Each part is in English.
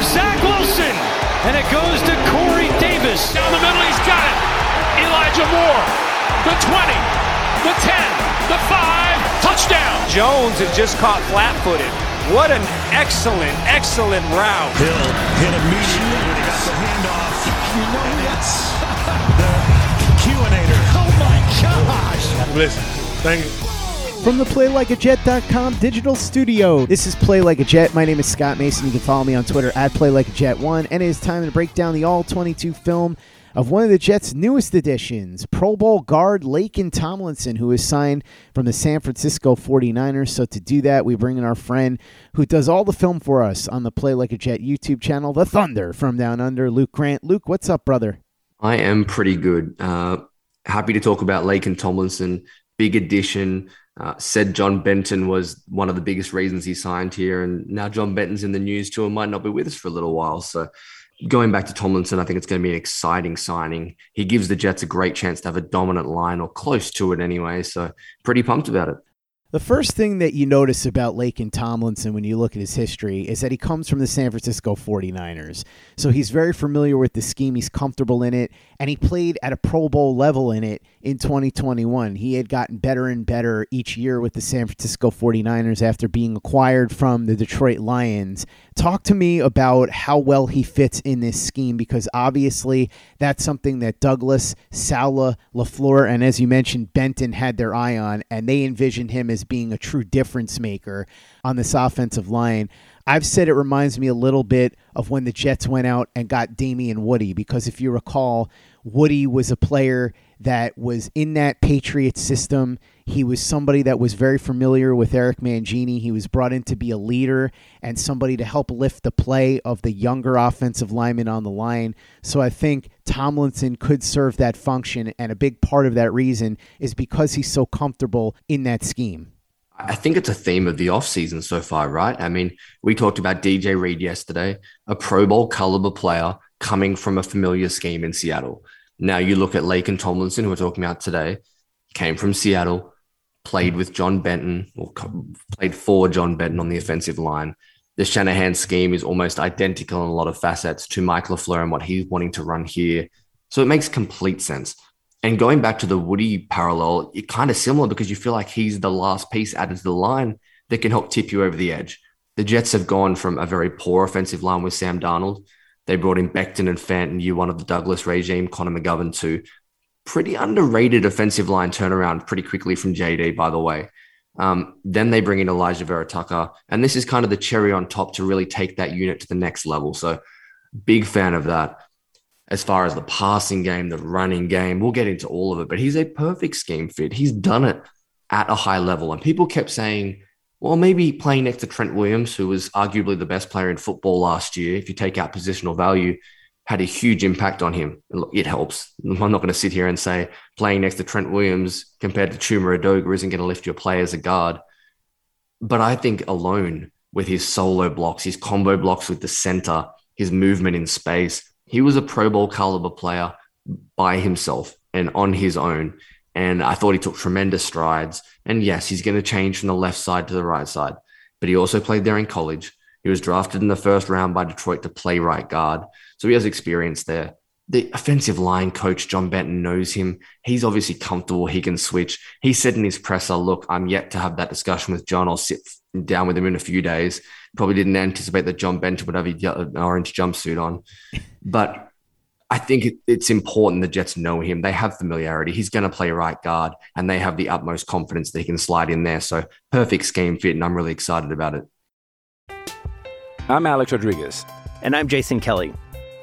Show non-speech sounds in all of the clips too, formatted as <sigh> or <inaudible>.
for Zach Wilson. And it goes to Corey Davis. Down the middle, he's got it. Elijah Moore. The 20, the 10, the 5, touchdown. Jones is just caught flat footed. What an excellent, excellent route. Hill hit immediately when he got the handoff. You know that's <laughs> the Q-inator. Oh my gosh. Listen, thank you. From the PlayLikeAJet.com digital studio, this is Play Like a Jet. My name is Scott Mason. You can follow me on Twitter at PlayLikeAJet1. And it is time to break down the all 22 film of one of the Jets' newest additions, Pro Bowl guard Laken Tomlinson, who is signed from the San Francisco 49ers. So to do that, we bring in our friend who does all the film for us on the Play Like a Jet YouTube channel, The Thunder from Down Under, Luke Grant. Luke, what's up, brother? I am pretty good. Uh, happy to talk about Laken Tomlinson, big addition. Uh, said John Benton was one of the biggest reasons he signed here, and now John Benton's in the news too and might not be with us for a little while. So, going back to Tomlinson, I think it's going to be an exciting signing. He gives the Jets a great chance to have a dominant line or close to it anyway. So, pretty pumped about it. The first thing that you notice about Laken Tomlinson when you look at his history is that he comes from the San Francisco 49ers. So he's very familiar with the scheme, he's comfortable in it, and he played at a Pro Bowl level in it in 2021. He had gotten better and better each year with the San Francisco 49ers after being acquired from the Detroit Lions. Talk to me about how well he fits in this scheme because obviously that's something that Douglas, Saleh, LaFleur, and as you mentioned, Benton had their eye on, and they envisioned him as as being a true difference maker on this offensive line. I've said it reminds me a little bit of when the Jets went out and got Damien Woody, because if you recall, Woody was a player that was in that Patriots system. He was somebody that was very familiar with Eric Mangini. He was brought in to be a leader and somebody to help lift the play of the younger offensive lineman on the line. So I think Tomlinson could serve that function. And a big part of that reason is because he's so comfortable in that scheme. I think it's a theme of the offseason so far, right? I mean, we talked about DJ Reed yesterday, a Pro Bowl caliber player coming from a familiar scheme in Seattle. Now you look at Laken Tomlinson, who we're talking about today, came from Seattle, played with John Benton, or played for John Benton on the offensive line. The Shanahan scheme is almost identical in a lot of facets to Mike LaFleur and what he's wanting to run here. So it makes complete sense. And going back to the Woody parallel, it's kind of similar because you feel like he's the last piece added to the line that can help tip you over the edge. The Jets have gone from a very poor offensive line with Sam Darnold. They brought in Becton and Fant year one of the Douglas regime, Connor McGovern too. Pretty underrated offensive line turnaround pretty quickly from JD, by the way. Um, then they bring in Elijah Vera Tucker, and this is kind of the cherry on top to really take that unit to the next level. So, big fan of that. As far as the passing game, the running game, we'll get into all of it, but he's a perfect scheme fit. He's done it at a high level. And people kept saying, well, maybe playing next to Trent Williams, who was arguably the best player in football last year, if you take out positional value, had a huge impact on him. Look, it helps. I'm not going to sit here and say playing next to Trent Williams compared to Chuma Edoga isn't going to lift your play as a guard. But I think alone with his solo blocks, his combo blocks with the center, his movement in space, he was a Pro Bowl caliber player by himself and on his own. And I thought he took tremendous strides. And yes, he's going to change from the left side to the right side, but he also played there in college. He was drafted in the first round by Detroit to play right guard. So he has experience there. The offensive line coach, John Benton, knows him. He's obviously comfortable. He can switch. He said in his presser, Look, I'm yet to have that discussion with John. I'll sit down with him in a few days. Probably didn't anticipate that John Benton would have an orange jumpsuit on. <laughs> But I think it's important the Jets know him. They have familiarity. He's going to play right guard, and they have the utmost confidence that he can slide in there. So perfect scheme fit, and I'm really excited about it. I'm Alex Rodriguez. And I'm Jason Kelly.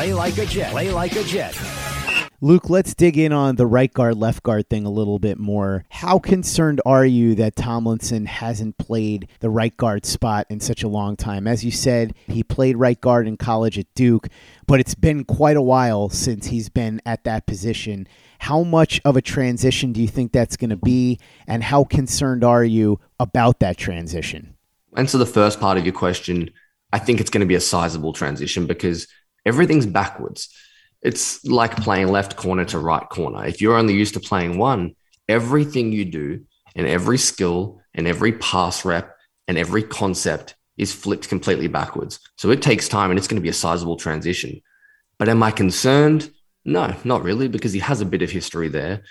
Play like a Jet. Play like a Jet. Luke, let's dig in on the right guard, left guard thing a little bit more. How concerned are you that Tomlinson hasn't played the right guard spot in such a long time? As you said, he played right guard in college at Duke, but it's been quite a while since he's been at that position. How much of a transition do you think that's going to be, and how concerned are you about that transition? Answer the first part of your question. I think it's going to be a sizable transition because everything's backwards. It's like playing left corner to right corner. If you're only used to playing one, everything you do and every skill and every pass rep and every concept is flipped completely backwards. So it takes time and it's going to be a sizable transition. But am I concerned? No, not really, because he has a bit of history there.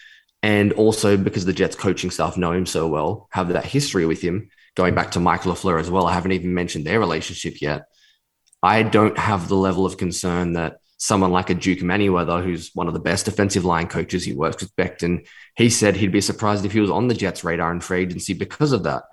And also because the Jets coaching staff know him so well, have that history with him, going back to Mike LaFleur as well. I haven't even mentioned their relationship yet. I don't have the level of concern that someone like a Duke Manyweather, who's one of the best defensive line coaches, he works with Becton, he said he'd be surprised if he was on the Jets' radar in free agency because of that.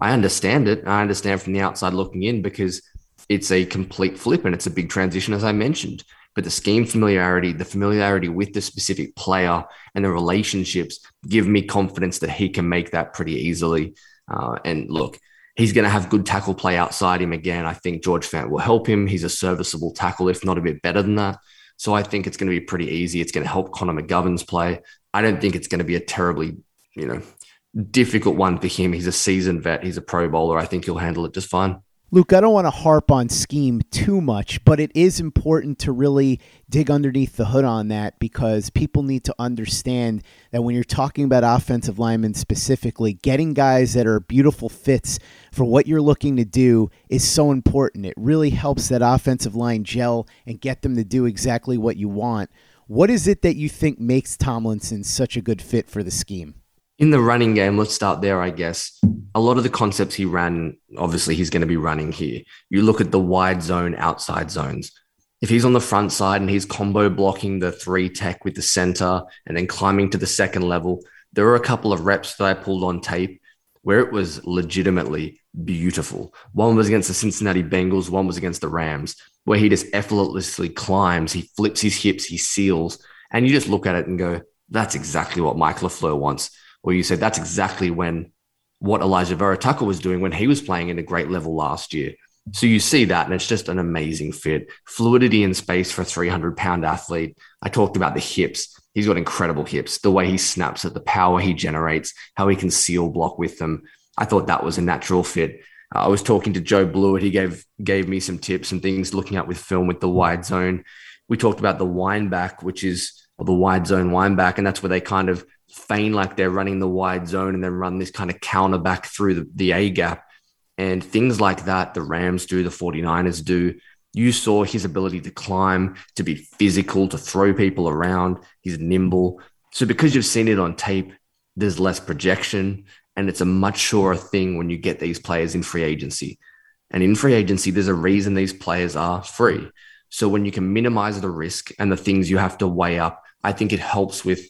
I understand it. I understand from the outside looking in because it's a complete flip and it's a big transition, as I mentioned. But the scheme familiarity, the familiarity with the specific player and the relationships give me confidence that he can make that pretty easily. Uh, and look, he's going to have good tackle play outside him again. I think George Fant will help him. He's a serviceable tackle, if not a bit better than that. So I think it's going to be pretty easy. It's going to help Connor McGovern's play. I don't think it's going to be a terribly, you know, difficult one for him. He's a seasoned vet. He's a pro bowler. I think he'll handle it just fine. Luke, I don't want to harp on scheme too much, but it is important to really dig underneath the hood on that because people need to understand that when you're talking about offensive linemen specifically, getting guys that are beautiful fits for what you're looking to do is so important. It really helps that offensive line gel and get them to do exactly what you want. What is it that you think makes Tomlinson such a good fit for the scheme? In the running game, let's start there, I guess. A lot of the concepts he ran, obviously, he's going to be running here. You look at the wide zone, outside zones. If he's on the front side and he's combo blocking the three tech with the center and then climbing to the second level, there are a couple of reps that I pulled on tape where it was legitimately beautiful. One was against the Cincinnati Bengals, one was against the Rams, where he just effortlessly climbs, he flips his hips, he seals, and you just look at it and go, that's exactly what Mike LaFleur wants where you said that's exactly when what Elijah Vera-Tucker was doing when he was playing at a great level last year. So you see that, and it's just an amazing fit. Fluidity in space for a 300 pound athlete. I talked about the hips. He's got incredible hips. The way he snaps at the power he generates, how he can seal block with them. I thought that was a natural fit. Uh, I was talking to Joe Blewett. He gave gave me some tips and things looking at with film with the wide zone. We talked about the wind back, which is or the wide zone wind back, and that's where they kind of feign like they're running the wide zone and then run this kind of counter back through the, the A gap. And things like that, the Rams do, the 49ers do. You saw his ability to climb, to be physical, to throw people around. He's nimble. So because you've seen it on tape, there's less projection and it's a much surer thing when you get these players in free agency. And in free agency, there's a reason these players are free. So when you can minimize the risk and the things you have to weigh up, I think it helps with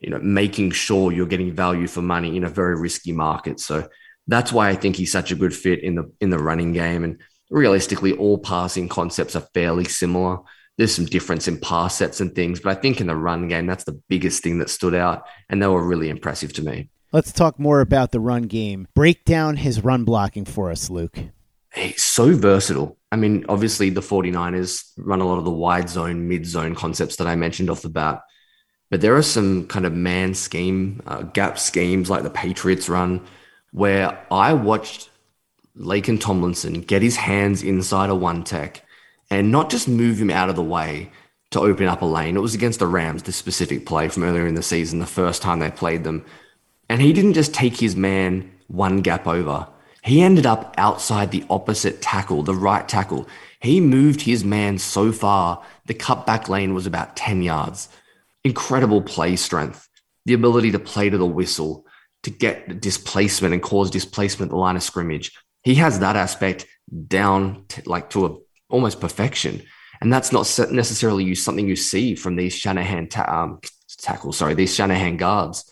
you know, making sure you're getting value for money in a very risky market. So that's why I think he's such a good fit in the in the running game. And realistically, all passing concepts are fairly similar. There's some difference in pass sets and things, but I think in the run game, that's the biggest thing that stood out, and they were really impressive to me. Let's talk more about the run game. Break down his run blocking for us, Luke. He's so versatile. I mean, obviously, the 49ers run a lot of the wide zone, mid zone concepts that I mentioned off the bat. But there are some kind of man scheme, uh, gap schemes like the Patriots run, where I watched Laken Tomlinson get his hands inside a one tech and not just move him out of the way to open up a lane. It was against the Rams, this specific play from earlier in the season, the first time they played them. And he didn't just take his man one gap over. He ended up outside the opposite tackle, the right tackle. He moved his man so far, the cutback lane was about 10 yards incredible play strength, the ability to play to the whistle, to get displacement and cause displacement at the line of scrimmage. He has that aspect down to, like to a, almost perfection. And that's not necessarily you, something you see from these Shanahan ta- um, tackles, sorry, these Shanahan guards.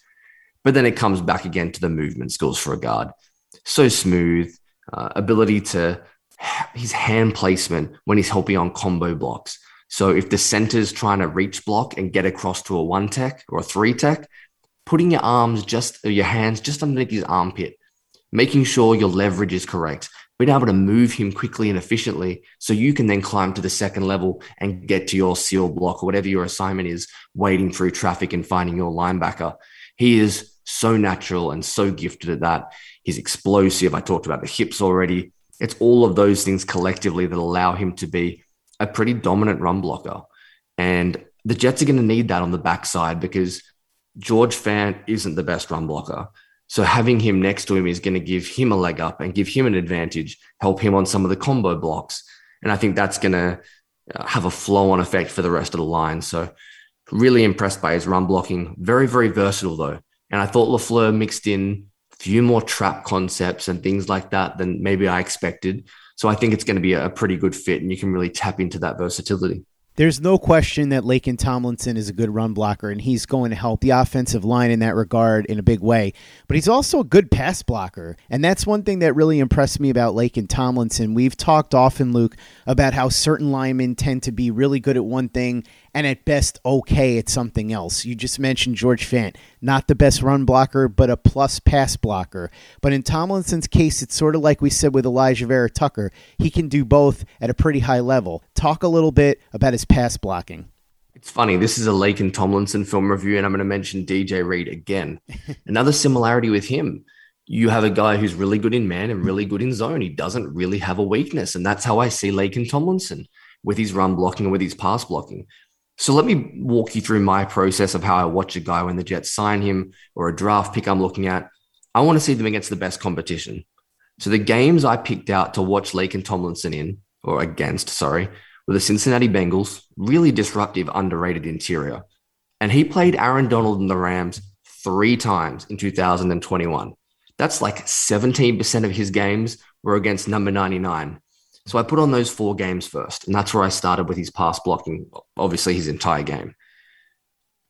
But then it comes back again to the movement skills for a guard. So smooth, uh, ability to his hand placement when he's helping on combo blocks, so if the center's trying to reach block and get across to a one tech or a three tech, putting your arms just uh, your hands just underneath his armpit, making sure your leverage is correct, being able to move him quickly and efficiently so you can then climb to the second level and get to your seal block or whatever your assignment is, wading through traffic and finding your linebacker. He is so natural and so gifted at that. He's explosive. I talked about the hips already. It's all of those things collectively that allow him to be a pretty dominant run blocker. And the Jets are going to need that on the backside because George Fant isn't the best run blocker. So having him next to him is going to give him a leg up and give him an advantage, help him on some of the combo blocks. And I think that's going to uh, have a flow on effect for the rest of the line. So really impressed by his run blocking. Very, very versatile though. And I thought LaFleur mixed in a few more trap concepts and things like that than maybe I expected. So I think it's going to be a pretty good fit, and you can really tap into that versatility. There's no question that Laken Tomlinson is a good run blocker, and he's going to help the offensive line in that regard in a big way. But he's also a good pass blocker, and that's one thing that really impressed me about Laken Tomlinson. We've talked often, Luke, about how certain linemen tend to be really good at one thing and at best okay at something else. You just mentioned George Fant, not the best run blocker, but a plus pass blocker. But in Tomlinson's case, it's sort of like we said with Elijah Vera-Tucker. He can do both at a pretty high level. Talk a little bit about his pass blocking. It's funny. This is a Laken Tomlinson film review, and I'm going to mention DJ Reed again. <laughs> Another similarity with him. You have a guy who's really good in man and really good in zone. He doesn't really have a weakness. And that's how I see Laken Tomlinson with his run blocking and with his pass blocking. So let me walk you through my process of how I watch a guy when the Jets sign him or a draft pick I'm looking at. I want to see them against the best competition. So the games I picked out to watch Laken Tomlinson in, or against, sorry, were the Cincinnati Bengals, really disruptive, underrated interior. And he played Aaron Donald and the Rams three times in 2021. That's like 17% of his games were against number 99. So I put on those four games first, and that's where I started with his pass blocking, obviously his entire game.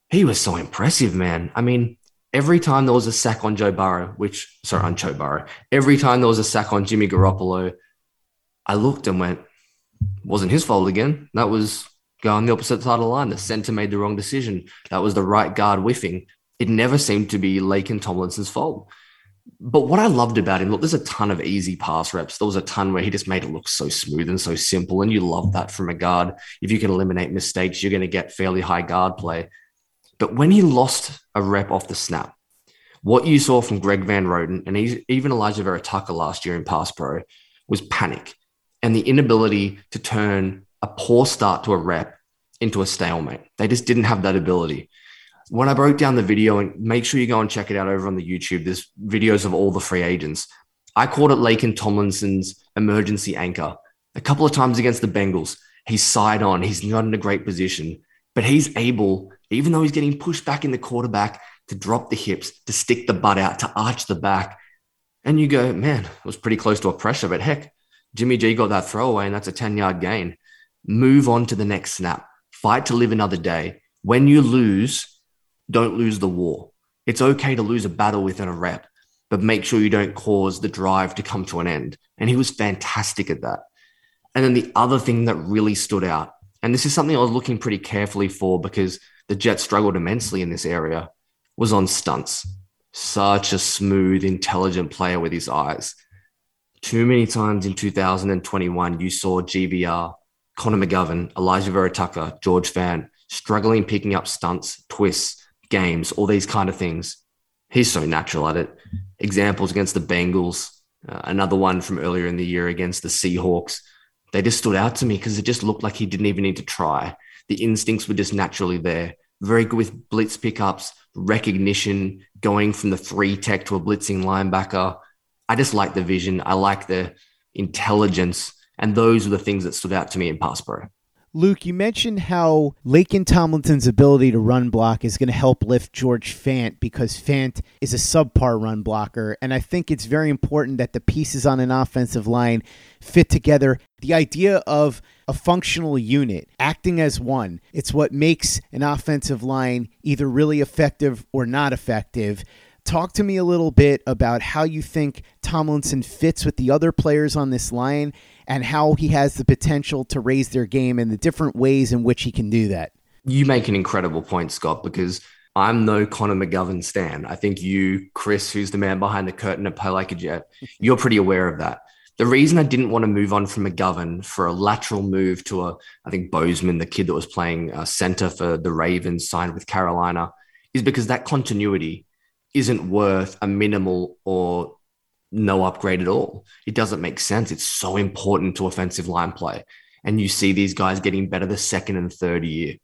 He was so impressive, man. I mean, every time there was a sack on Joe Burrow, which, sorry, on Joe Burrow, every time there was a sack on Jimmy Garoppolo, I looked and went, wasn't his fault again. That was going the opposite side of the line. The center made the wrong decision. That was the right guard whiffing. It never seemed to be Laken Tomlinson's fault. But what I loved about him, look, there's a ton of easy pass reps. There was a ton where he just made it look so smooth and so simple. And you love that from a guard. If you can eliminate mistakes, you're going to get fairly high guard play. But when he lost a rep off the snap, what you saw from Greg Van Roten and even Elijah Vera-Tucker last year in Pass Pro was panic and the inability to turn a poor start to a rep into a stalemate. They just didn't have that ability. When I broke down the video, and make sure you go and check it out over on the YouTube, there's videos of all the free agents. I called it Laken Tomlinson's emergency anchor. A couple of times against the Bengals, he's side on, he's not in a great position, but he's able, even though he's getting pushed back in the quarterback, to drop the hips, to stick the butt out, to arch the back. And you go, man, it was pretty close to a pressure, but heck, Jimmy G got that throwaway, and that's a 10 yard gain. Move on to the next snap. Fight to live another day. When you lose, don't lose the war. It's okay to lose a battle within a rep, but make sure you don't cause the drive to come to an end. And he was fantastic at that. And then the other thing that really stood out, and this is something I was looking pretty carefully for because the Jets struggled immensely in this area, was on stunts. Such a smooth, intelligent player with his eyes. Too many times in 2021, you saw GVR, Connor McGovern, Elijah Vera-Tucker, George Fant struggling picking up stunts, twists, games, all these kind of things. He's so natural at it. Examples against the Bengals, uh, another one from earlier in the year against the Seahawks. They just stood out to me because it just looked like he didn't even need to try. The instincts were just naturally there. Very good with blitz pickups, recognition, going from the three tech to a blitzing linebacker. I just like the vision. I like the intelligence. And those are the things that stood out to me in pass. Luke, you mentioned how Laken Tomlinson's ability to run block is going to help lift George Fant because Fant is a subpar run blocker. And I think it's very important that the pieces on an offensive line fit together. The idea of a functional unit acting as one, it's what makes an offensive line either really effective or not effective talk to me a little bit about how you think Tomlinson fits with the other players on this line and how he has the potential to raise their game and the different ways in which he can do that. You make an incredible point, Scott, because I'm no Connor McGovern stan. I think you, Chris, who's the man behind the curtain at Play Like a Jet, <laughs> you're pretty aware of that. The reason I didn't want to move on from McGovern for a lateral move to a, I think Bozeman, the kid that was playing uh, center for the Ravens, signed with Carolina, is because that continuity isn't worth a minimal or no upgrade at all. It doesn't make sense. It's so important to offensive line play. And you see these guys getting better the second and third year.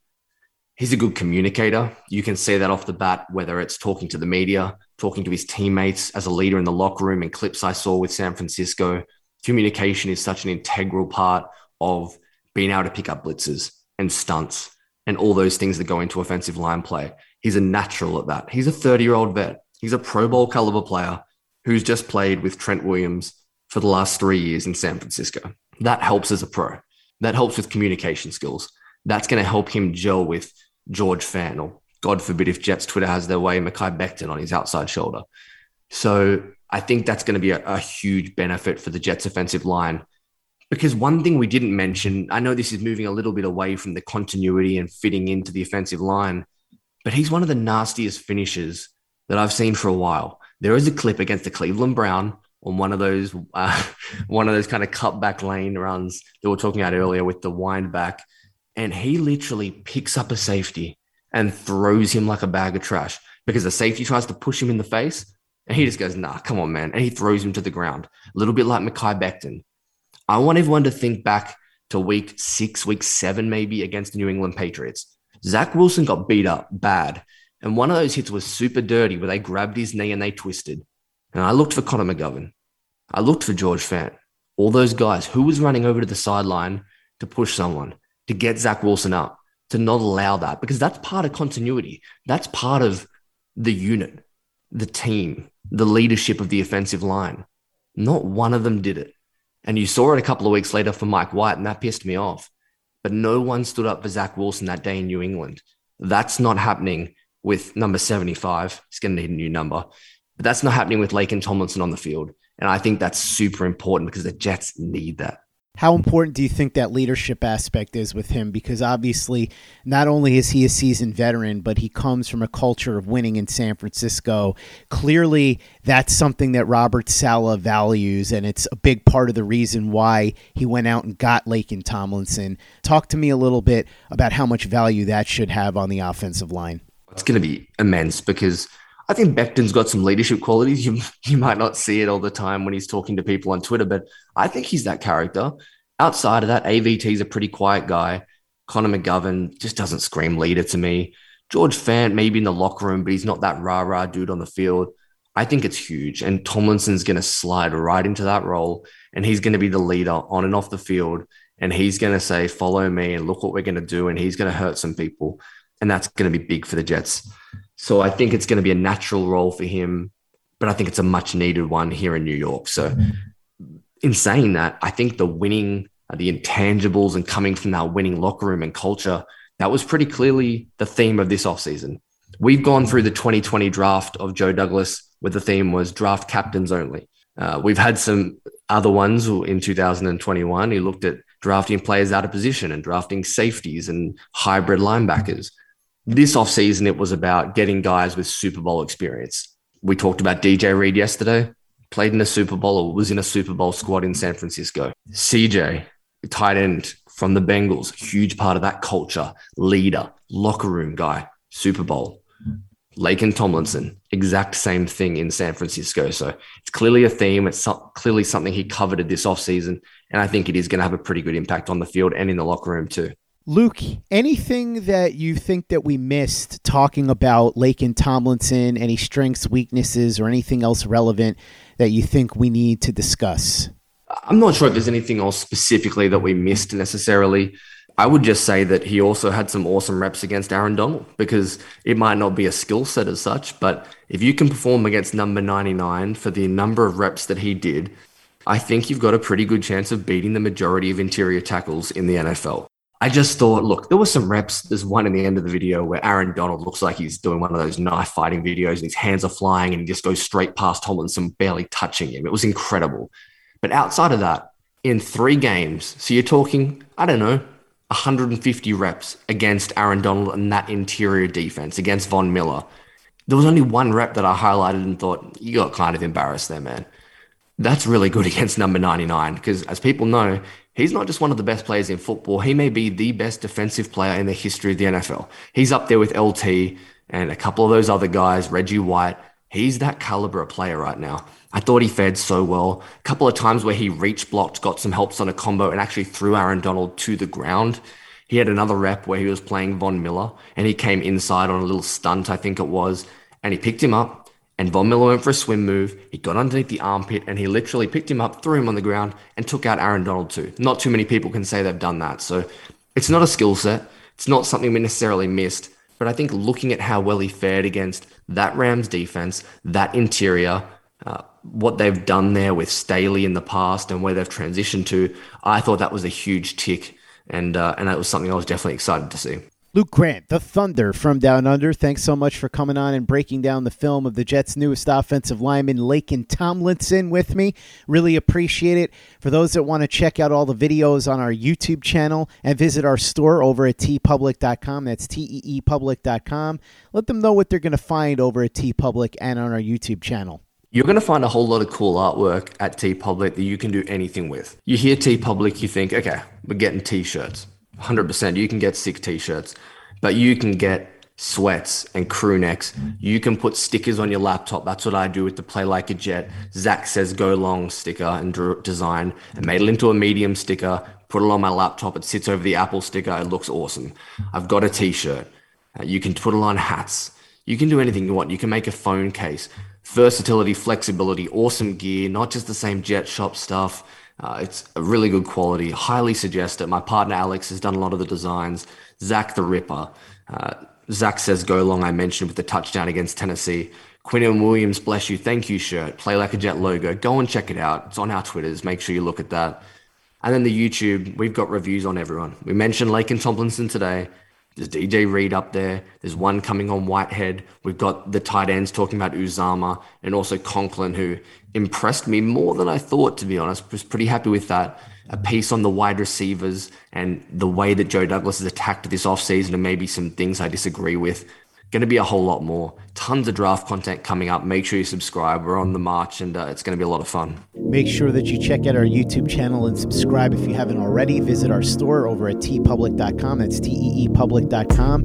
He's a good communicator. You can see that off the bat, whether it's talking to the media, talking to his teammates as a leader in the locker room and clips I saw with San Francisco. Communication is such an integral part of being able to pick up blitzes and stunts and all those things that go into offensive line play. He's a natural at that. He's a 30 year old vet. He's a Pro Bowl caliber player who's just played with Trent Williams for the last three years in San Francisco. That helps as a pro. That helps with communication skills. That's going to help him gel with George Fant, or God forbid if Jets Twitter has their way, Mekhi Becton on his outside shoulder. So I think that's going to be a, a huge benefit for the Jets offensive line. Because one thing we didn't mention, I know this is moving a little bit away from the continuity and fitting into the offensive line, but he's one of the nastiest finishers that I've seen for a while. There is a clip against the Cleveland Brown on one of those uh, <laughs> one of those kind of cutback lane runs that we are talking about earlier with the wind back. and he literally picks up a safety and throws him like a bag of trash because the safety tries to push him in the face. And he just goes, nah, come on, man. And he throws him to the ground, a little bit like Mekhi Becton. I want everyone to think back to week six, week seven, maybe against the New England Patriots. Zach Wilson got beat up bad. And one of those hits was super dirty where they grabbed his knee and they twisted. And I looked for Connor McGovern. I looked for George Fant. All those guys who was running over to the sideline to push someone, to get Zach Wilson up, to not allow that, because that's part of continuity. That's part of the unit, the team, the leadership of the offensive line. Not one of them did it. And you saw it a couple of weeks later for Mike White, and that pissed me off. But no one stood up for Zach Wilson that day in New England. That's not happening with number 75. He's going to need a new number. But that's not happening with Laken Tomlinson on the field. And I think that's super important because the Jets need that. How important do you think that leadership aspect is with him? Because obviously, not only is he a seasoned veteran, but he comes from a culture of winning in San Francisco. Clearly, that's something that Robert Saleh values, and it's a big part of the reason why he went out and got Laken Tomlinson. Talk to me a little bit about how much value that should have on the offensive line. It's going to be immense because I think Becton's got some leadership qualities. You, <laughs> you might not see it all the time when he's talking to people on Twitter, but I think he's that character. Outside of that, AVT's a pretty quiet guy. Connor McGovern just doesn't scream leader to me. George Fant, maybe in the locker room, but he's not that rah rah dude on the field. I think it's huge. And Tomlinson's going to slide right into that role. And he's going to be the leader on and off the field. And he's going to say, follow me and look what we're going to do. And he's going to hurt some people. And that's going to be big for the Jets. So I think it's going to be a natural role for him, but I think it's a much needed one here in New York. So, in saying that, I think the winning, uh, the intangibles, and coming from that winning locker room and culture, that was pretty clearly the theme of this offseason. We've gone through the 2020 draft of Joe Douglas, where the theme was draft captains only. Uh, we've had some other ones in 2021. He looked at drafting players out of position and drafting safeties and hybrid linebackers. This offseason, it was about getting guys with Super Bowl experience. We talked about DJ Reed yesterday, played in a Super Bowl or was in a Super Bowl squad in San Francisco. CJ, tight end from the Bengals, huge part of that culture, leader, locker room guy, Super Bowl. Laken Tomlinson, exact same thing in San Francisco. So it's clearly a theme. It's so- clearly something he coveted this offseason. And I think it is going to have a pretty good impact on the field and in the locker room too. Luke, anything that you think that we missed talking about Laken Tomlinson, any strengths, weaknesses, or anything else relevant that you think we need to discuss? I'm not sure if there's anything else specifically that we missed necessarily. I would just say that he also had some awesome reps against Aaron Donald because it might not be a skill set as such, but if you can perform against number 99 for the number of reps that he did, I think you've got a pretty good chance of beating the majority of interior tackles in the NFL. I just thought, look, there were some reps. There's one in the end of the video where Aaron Donald looks like he's doing one of those knife fighting videos and his hands are flying and he just goes straight past Tomlinson, barely touching him. It was incredible. But outside of that, in three games, so you're talking, I don't know, 150 reps against Aaron Donald and that interior defense against Von Miller. There was only one rep that I highlighted and thought, you got kind of embarrassed there, man. That's really good <laughs> against number 99 because, as people know, he's not just one of the best players in football. He may be the best defensive player in the history of the NFL. He's up there with LT and a couple of those other guys, Reggie White. He's that caliber of player right now. I thought he fed so well. A couple of times where he reach blocked, got some helps on a combo, and actually threw Aaron Donald to the ground. He had another rep where he was playing Von Miller and he came inside on a little stunt, I think it was, and he picked him up. And Von Miller went for a swim move. He got underneath the armpit and he literally picked him up, threw him on the ground, and took out Aaron Donald too. Not too many people can say they've done that. So it's not a skill set. It's not something we necessarily missed. But I think looking at how well he fared against that Rams defense, that interior, uh, what they've done there with Staley in the past and where they've transitioned to, I thought that was a huge tick. And, uh, and that was something I was definitely excited to see. Luke Grant, the Thunder from Down Under. Thanks so much for coming on and breaking down the film of the Jets' newest offensive lineman, Laken Tomlinson, with me. Really appreciate it. For those that want to check out all the videos on our YouTube channel and visit our store over at teepublic.com, that's T-E-E-public.com, let them know what they're going to find over at teepublic and on our YouTube channel. You're going to find a whole lot of cool artwork at teepublic that you can do anything with. You hear teepublic, you think, okay, we're getting t shirts. 100%. You can get sick t shirts, but you can get sweats and crew necks. You can put stickers on your laptop. That's what I do with the Play Like a Jet. Zach says go long sticker and drew, design and made it into a medium sticker. Put it on my laptop. It sits over the Apple sticker. It looks awesome. I've got a t shirt. Uh, you can put it on hats. You can do anything you want. You can make a phone case. Versatility, flexibility, awesome gear, not just the same jet shop stuff. Uh, it's a really good quality. Highly suggest it. My partner Alex has done a lot of the designs. Zach the Ripper. Uh, Zach says go long. I mentioned with the touchdown against Tennessee. Quinnen Williams, bless you, thank you shirt. Play like a jet logo. Go and check it out. It's on our Twitters. Make sure you look at that. And then the YouTube, we've got reviews on everyone. We mentioned Laken Tomlinson today. There's DJ Reed up there. There's one coming on Whitehead. We've got the tight ends talking about Uzomah and also Conklin, who impressed me more than I thought, to be honest. Was pretty happy with that. A piece on the wide receivers and the way that Joe Douglas has attacked this offseason and maybe some things I disagree with. Going to be a whole lot more. Tons of draft content coming up. Make sure you subscribe. We're on the march and uh, it's going to be a lot of fun. Make sure that you check out our YouTube channel and subscribe if you haven't already. Visit our store over at teepublic.com. That's T E E public.com.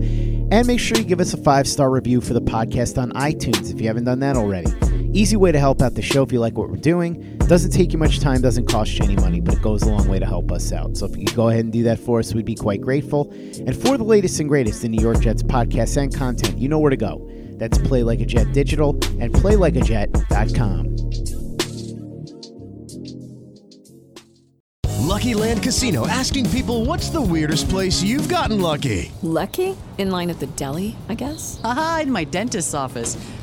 And make sure you give us a five star review for the podcast on iTunes if you haven't done that already. Easy way to help out the show if you like what we're doing. Doesn't take you much time, doesn't cost you any money, but it goes a long way to help us out. So if you could go ahead and do that for us, we'd be quite grateful. And for the latest and greatest in New York Jets podcasts and content, you know where to go. That's Play Like a Jet Digital and PlayLikeAJet.com. Lucky Land Casino asking people what's the weirdest place you've gotten lucky? Lucky? In line at the deli, I guess? Aha, in my dentist's office.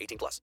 18 plus.